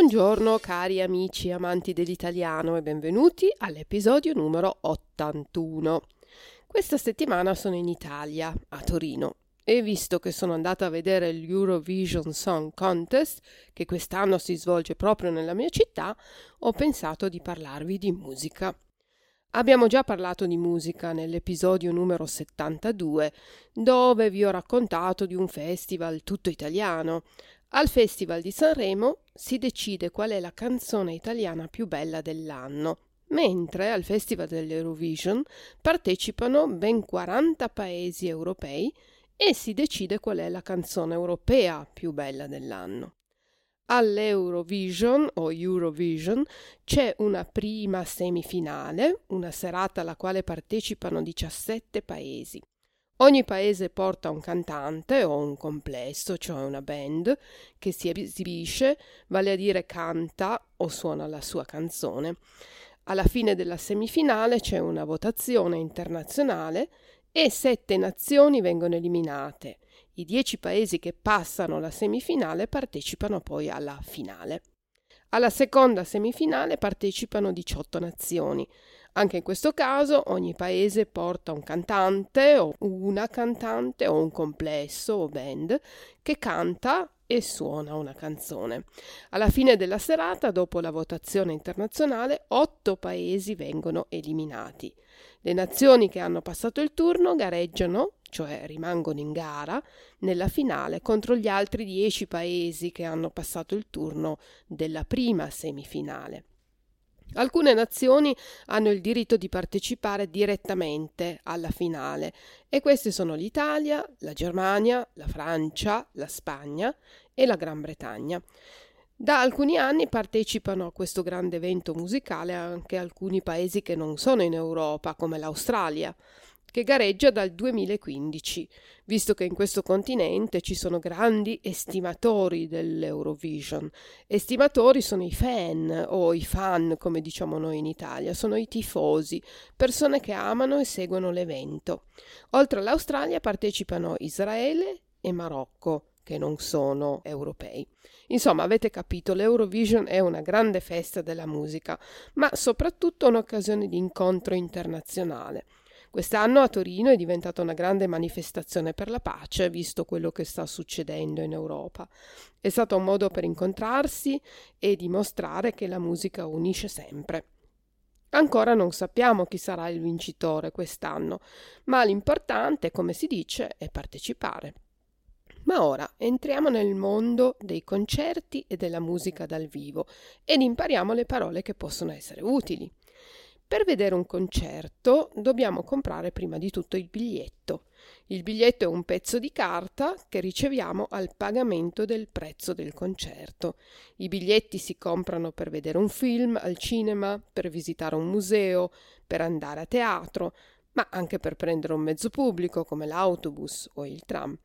Buongiorno cari amici amanti dell'italiano e benvenuti all'episodio numero 81. Questa settimana sono in Italia, a Torino, e visto che sono andata a vedere l'Eurovision Song Contest, che quest'anno si svolge proprio nella mia città, ho pensato di parlarvi di musica. Abbiamo già parlato di musica nell'episodio numero 72, dove vi ho raccontato di un festival tutto italiano, al Festival di Sanremo si decide qual è la canzone italiana più bella dell'anno, mentre al Festival dell'Eurovision partecipano ben 40 paesi europei e si decide qual è la canzone europea più bella dell'anno. All'Eurovision o Eurovision c'è una prima semifinale, una serata alla quale partecipano 17 paesi. Ogni paese porta un cantante o un complesso, cioè una band, che si esibisce, vale a dire canta o suona la sua canzone. Alla fine della semifinale c'è una votazione internazionale e sette nazioni vengono eliminate. I dieci paesi che passano la semifinale partecipano poi alla finale. Alla seconda semifinale partecipano 18 nazioni. Anche in questo caso ogni paese porta un cantante o una cantante o un complesso o band che canta e suona una canzone. Alla fine della serata, dopo la votazione internazionale, otto paesi vengono eliminati. Le nazioni che hanno passato il turno gareggiano, cioè rimangono in gara, nella finale contro gli altri dieci paesi che hanno passato il turno della prima semifinale. Alcune nazioni hanno il diritto di partecipare direttamente alla finale e queste sono l'Italia, la Germania, la Francia, la Spagna e la Gran Bretagna. Da alcuni anni partecipano a questo grande evento musicale anche alcuni paesi che non sono in Europa, come l'Australia che gareggia dal 2015, visto che in questo continente ci sono grandi estimatori dell'Eurovision. Estimatori sono i fan o i fan, come diciamo noi in Italia, sono i tifosi, persone che amano e seguono l'evento. Oltre all'Australia partecipano Israele e Marocco che non sono europei. Insomma, avete capito, l'Eurovision è una grande festa della musica, ma soprattutto un'occasione di incontro internazionale. Quest'anno a Torino è diventata una grande manifestazione per la pace, visto quello che sta succedendo in Europa. È stato un modo per incontrarsi e dimostrare che la musica unisce sempre. Ancora non sappiamo chi sarà il vincitore quest'anno, ma l'importante, come si dice, è partecipare. Ma ora entriamo nel mondo dei concerti e della musica dal vivo ed impariamo le parole che possono essere utili. Per vedere un concerto dobbiamo comprare prima di tutto il biglietto. Il biglietto è un pezzo di carta che riceviamo al pagamento del prezzo del concerto. I biglietti si comprano per vedere un film al cinema, per visitare un museo, per andare a teatro, ma anche per prendere un mezzo pubblico come l'autobus o il tram.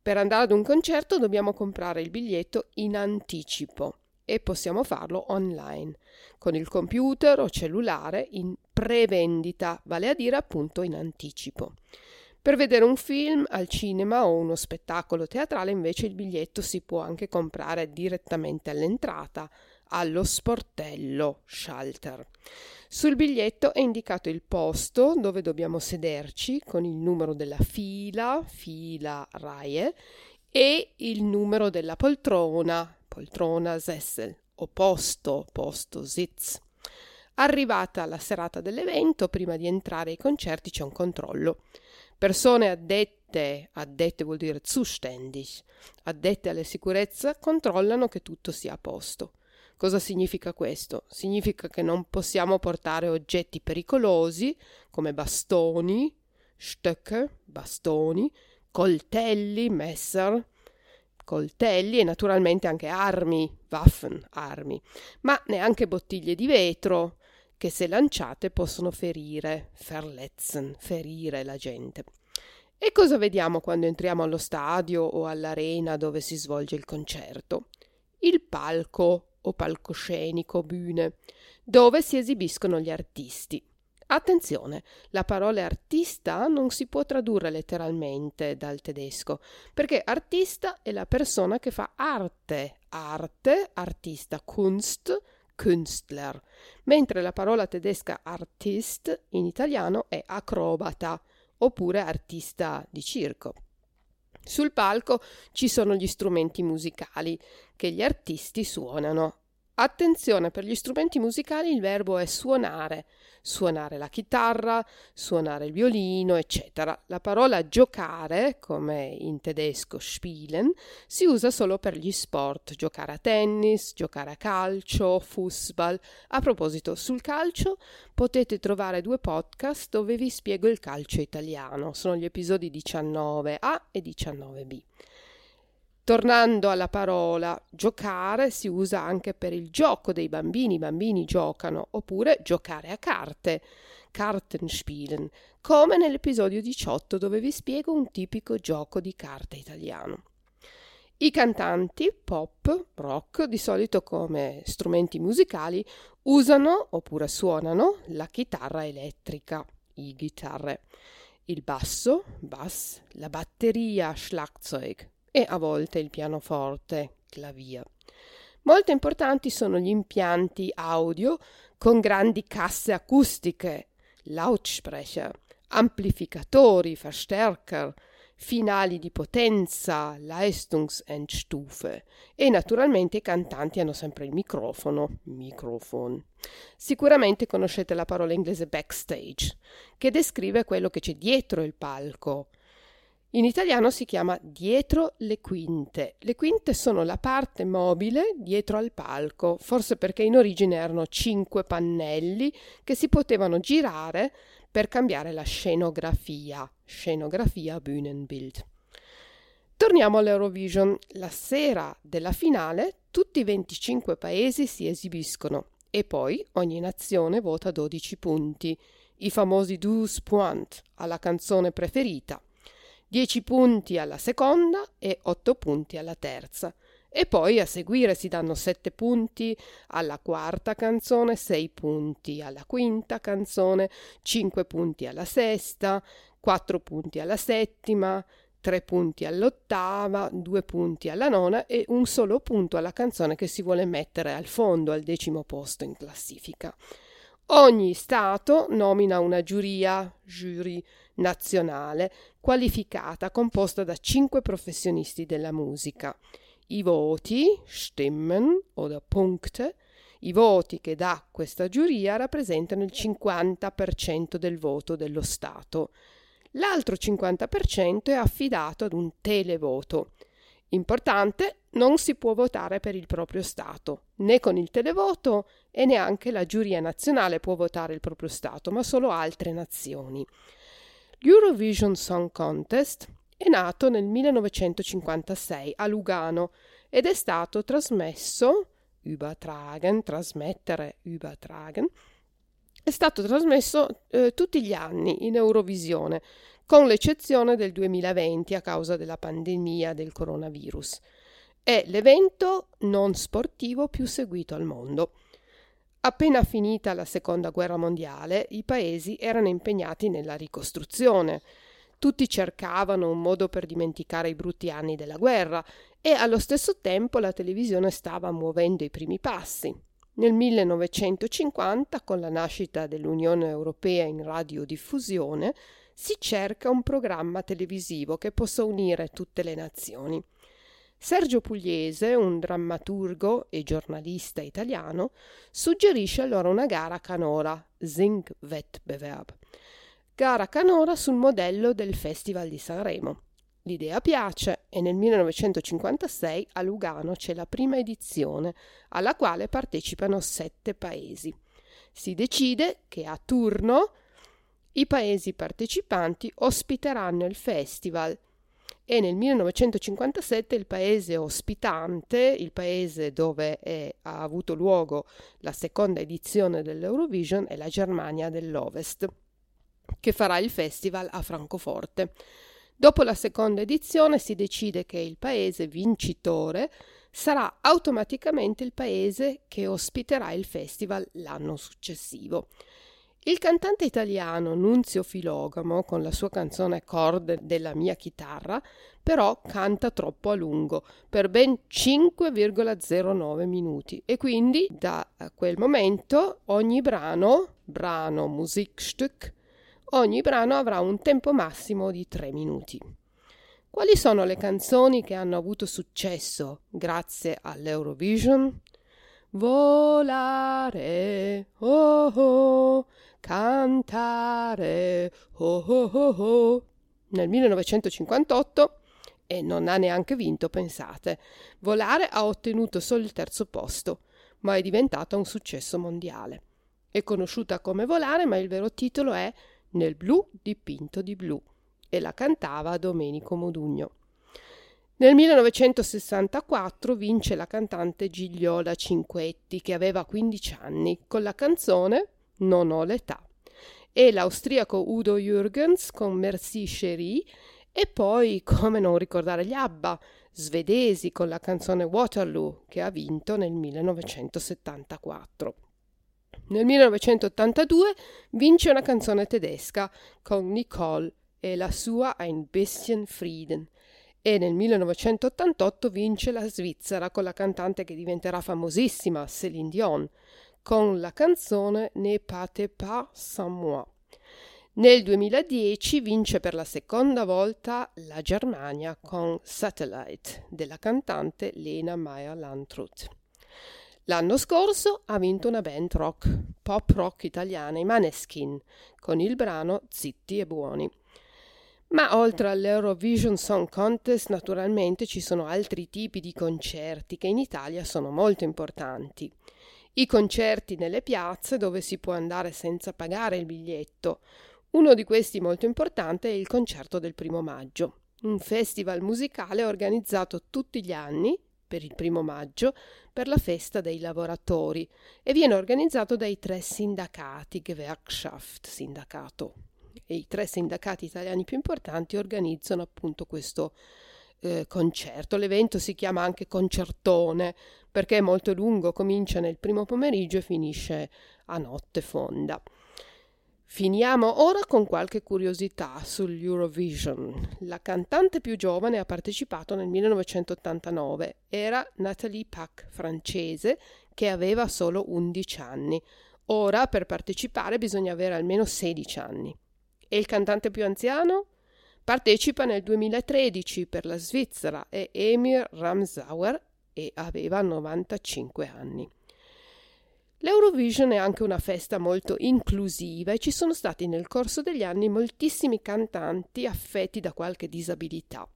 Per andare ad un concerto dobbiamo comprare il biglietto in anticipo e possiamo farlo online con il computer o cellulare in prevendita, vale a dire appunto in anticipo. Per vedere un film al cinema o uno spettacolo teatrale invece il biglietto si può anche comprare direttamente all'entrata allo sportello shelter. Sul biglietto è indicato il posto dove dobbiamo sederci con il numero della fila, fila RAIE, e il numero della poltrona, poltrona Sessel o posto, posto Sitz. Arrivata la serata dell'evento, prima di entrare ai concerti c'è un controllo. Persone addette, addette vuol dire zuständig, addette alla sicurezza, controllano che tutto sia a posto. Cosa significa questo? Significa che non possiamo portare oggetti pericolosi come bastoni, stöcke, bastoni, coltelli, messer, coltelli e naturalmente anche armi, Waffen, armi, ma neanche bottiglie di vetro che se lanciate possono ferire, verletzen, ferire la gente. E cosa vediamo quando entriamo allo stadio o all'arena dove si svolge il concerto? Il palco o palcoscenico, bühne, dove si esibiscono gli artisti. Attenzione, la parola artista non si può tradurre letteralmente dal tedesco, perché artista è la persona che fa arte, arte, artista, Kunst, Künstler, mentre la parola tedesca artist in italiano è acrobata oppure artista di circo. Sul palco ci sono gli strumenti musicali che gli artisti suonano. Attenzione, per gli strumenti musicali il verbo è suonare, suonare la chitarra, suonare il violino, eccetera. La parola giocare, come in tedesco spielen, si usa solo per gli sport, giocare a tennis, giocare a calcio, fußball. A proposito, sul calcio potete trovare due podcast dove vi spiego il calcio italiano. Sono gli episodi 19a e 19b. Tornando alla parola giocare, si usa anche per il gioco dei bambini, i bambini giocano, oppure giocare a carte, Kartenspielen, come nell'episodio 18 dove vi spiego un tipico gioco di carte italiano. I cantanti pop, rock, di solito come strumenti musicali, usano oppure suonano la chitarra elettrica, i chitarre, il basso, bass, la batteria, Schlagzeug, e a volte il pianoforte, clavier. Molto importanti sono gli impianti audio con grandi casse acustiche, Lautsprecher, amplificatori, Verstärker, finali di potenza, Leistungsendstufe e naturalmente i cantanti hanno sempre il microfono, microphone. Sicuramente conoscete la parola inglese backstage, che descrive quello che c'è dietro il palco, in italiano si chiama dietro le quinte. Le quinte sono la parte mobile dietro al palco, forse perché in origine erano cinque pannelli che si potevano girare per cambiare la scenografia. Scenografia Bühnenbild. Torniamo all'Eurovision. La sera della finale tutti i 25 paesi si esibiscono e poi ogni nazione vota 12 punti, i famosi 12 points alla canzone preferita. 10 punti alla seconda e 8 punti alla terza. E poi a seguire si danno 7 punti alla quarta canzone, 6 punti alla quinta canzone, 5 punti alla sesta, 4 punti alla settima, 3 punti all'ottava, 2 punti alla nona e un solo punto alla canzone che si vuole mettere al fondo, al decimo posto in classifica. Ogni Stato nomina una giuria, jury nazionale, qualificata, composta da cinque professionisti della musica. I voti, Stimmen oder Punkte, i voti che dà questa giuria rappresentano il 50% del voto dello Stato. L'altro 50% è affidato ad un televoto. Importante, non si può votare per il proprio Stato, né con il televoto e neanche la giuria nazionale può votare il proprio Stato, ma solo altre nazioni. L'Eurovision Song Contest è nato nel 1956 a Lugano ed è stato trasmesso, übertragen, trasmettere, übertragen, è stato trasmesso eh, tutti gli anni in Eurovisione, con l'eccezione del 2020 a causa della pandemia del coronavirus. È l'evento non sportivo più seguito al mondo. Appena finita la seconda guerra mondiale, i paesi erano impegnati nella ricostruzione. Tutti cercavano un modo per dimenticare i brutti anni della guerra e allo stesso tempo la televisione stava muovendo i primi passi. Nel 1950, con la nascita dell'Unione Europea in radiodiffusione, si cerca un programma televisivo che possa unire tutte le nazioni. Sergio Pugliese, un drammaturgo e giornalista italiano, suggerisce allora una gara canora, Singwettbewerb. Gara canora sul modello del Festival di Sanremo. L'idea piace e nel 1956 a Lugano c'è la prima edizione, alla quale partecipano sette paesi. Si decide che a turno i paesi partecipanti ospiteranno il festival e nel 1957 il paese ospitante, il paese dove è, ha avuto luogo la seconda edizione dell'Eurovision è la Germania dell'Ovest, che farà il festival a Francoforte. Dopo la seconda edizione si decide che il paese vincitore sarà automaticamente il paese che ospiterà il festival l'anno successivo. Il cantante italiano Nunzio Filogamo, con la sua canzone Corde della mia chitarra, però canta troppo a lungo, per ben 5,09 minuti e quindi da quel momento ogni brano, brano Musikstück, ogni brano avrà un tempo massimo di 3 minuti. Quali sono le canzoni che hanno avuto successo grazie all'Eurovision? Volare, oh oh, cantare, oh oh oh oh. Nel 1958 e non ha neanche vinto, pensate. Volare ha ottenuto solo il terzo posto, ma è diventata un successo mondiale. È conosciuta come Volare, ma il vero titolo è Nel blu dipinto di blu e la cantava Domenico Modugno. Nel 1964 vince la cantante Gigliola Cinquetti, che aveva 15 anni, con la canzone Non ho l'età. E l'austriaco Udo Jürgens con Merci Chérie e poi, come non ricordare gli ABBA, svedesi con la canzone Waterloo, che ha vinto nel 1974. Nel 1982 vince una canzone tedesca con Nicole e la sua Ein bisschen Frieden e nel 1988 vince la Svizzera con la cantante che diventerà famosissima, Céline Dion, con la canzone Ne pate pas sans moi. Nel 2010 vince per la seconda volta la Germania con Satellite della cantante Lena Meyer-Landrut. L'anno scorso ha vinto una band rock, pop rock italiana, i Maneskin, con il brano Zitti e Buoni. Ma oltre all'Eurovision Song Contest, naturalmente ci sono altri tipi di concerti che in Italia sono molto importanti. I concerti nelle piazze dove si può andare senza pagare il biglietto. Uno di questi molto importante è il concerto del primo maggio, un festival musicale organizzato tutti gli anni per il primo maggio per la festa dei lavoratori e viene organizzato dai tre sindacati Gewerkschaft, sindacato e i tre sindacati italiani più importanti organizzano appunto questo eh, concerto. L'evento si chiama anche concertone perché è molto lungo, comincia nel primo pomeriggio e finisce a notte fonda. Finiamo ora con qualche curiosità sull'Eurovision. La cantante più giovane ha partecipato nel 1989, era Nathalie Pack, francese, che aveva solo 11 anni. Ora per partecipare bisogna avere almeno 16 anni. E il cantante più anziano? Partecipa nel 2013 per la Svizzera, è Emir Ramsauer e aveva 95 anni. L'Eurovision è anche una festa molto inclusiva e ci sono stati nel corso degli anni moltissimi cantanti affetti da qualche disabilità.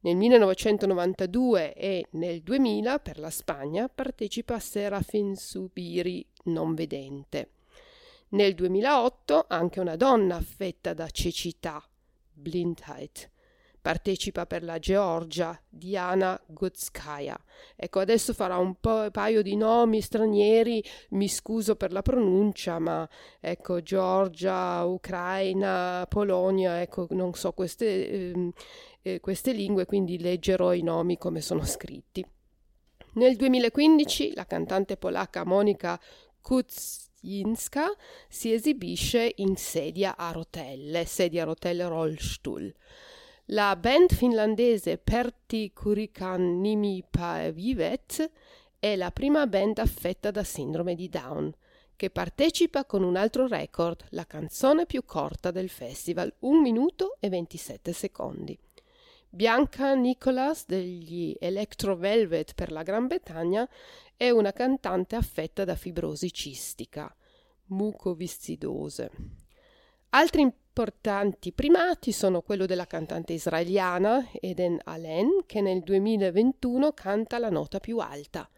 Nel 1992 e nel 2000 per la Spagna partecipa Serafin Subiri, non vedente. Nel 2008 anche una donna affetta da cecità, Blindheit. Partecipa per la Georgia Diana Gutskaya. Ecco, adesso farò un po', paio di nomi stranieri, mi scuso per la pronuncia, ma ecco, Georgia, Ucraina, Polonia, ecco, non so queste, eh, eh, queste lingue, quindi leggerò i nomi come sono scritti. Nel 2015 la cantante polacca Monika Kutz Jinska si esibisce in sedia a rotelle, sedia a rotelle Rollstuhl. La band finlandese Pertti Kurikan Nimi Vivet è la prima band affetta da sindrome di Down, che partecipa con un altro record, la canzone più corta del festival, 1 minuto e 27 secondi. Bianca Nicholas degli Electro Velvet per la Gran Bretagna è una cantante affetta da fibrosi cistica, mucoviscidose. Altri importanti primati sono quello della cantante israeliana Eden Allen, che nel 2021 canta la nota più alta,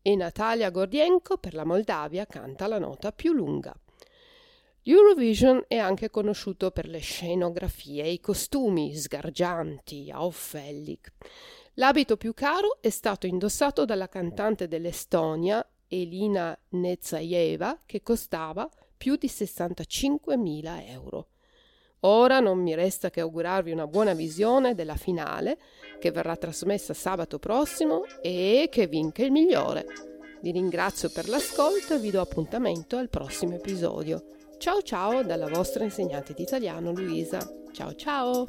e Natalia Gordienko per la Moldavia canta la nota più lunga. Eurovision è anche conosciuto per le scenografie e i costumi sgargianti, auffällig. L'abito più caro è stato indossato dalla cantante dell'Estonia Elina Nezaeva che costava più di 65.000 euro. Ora non mi resta che augurarvi una buona visione della finale che verrà trasmessa sabato prossimo e che vinca il migliore. Vi ringrazio per l'ascolto e vi do appuntamento al prossimo episodio. Ciao ciao dalla vostra insegnante di italiano Luisa. Ciao ciao!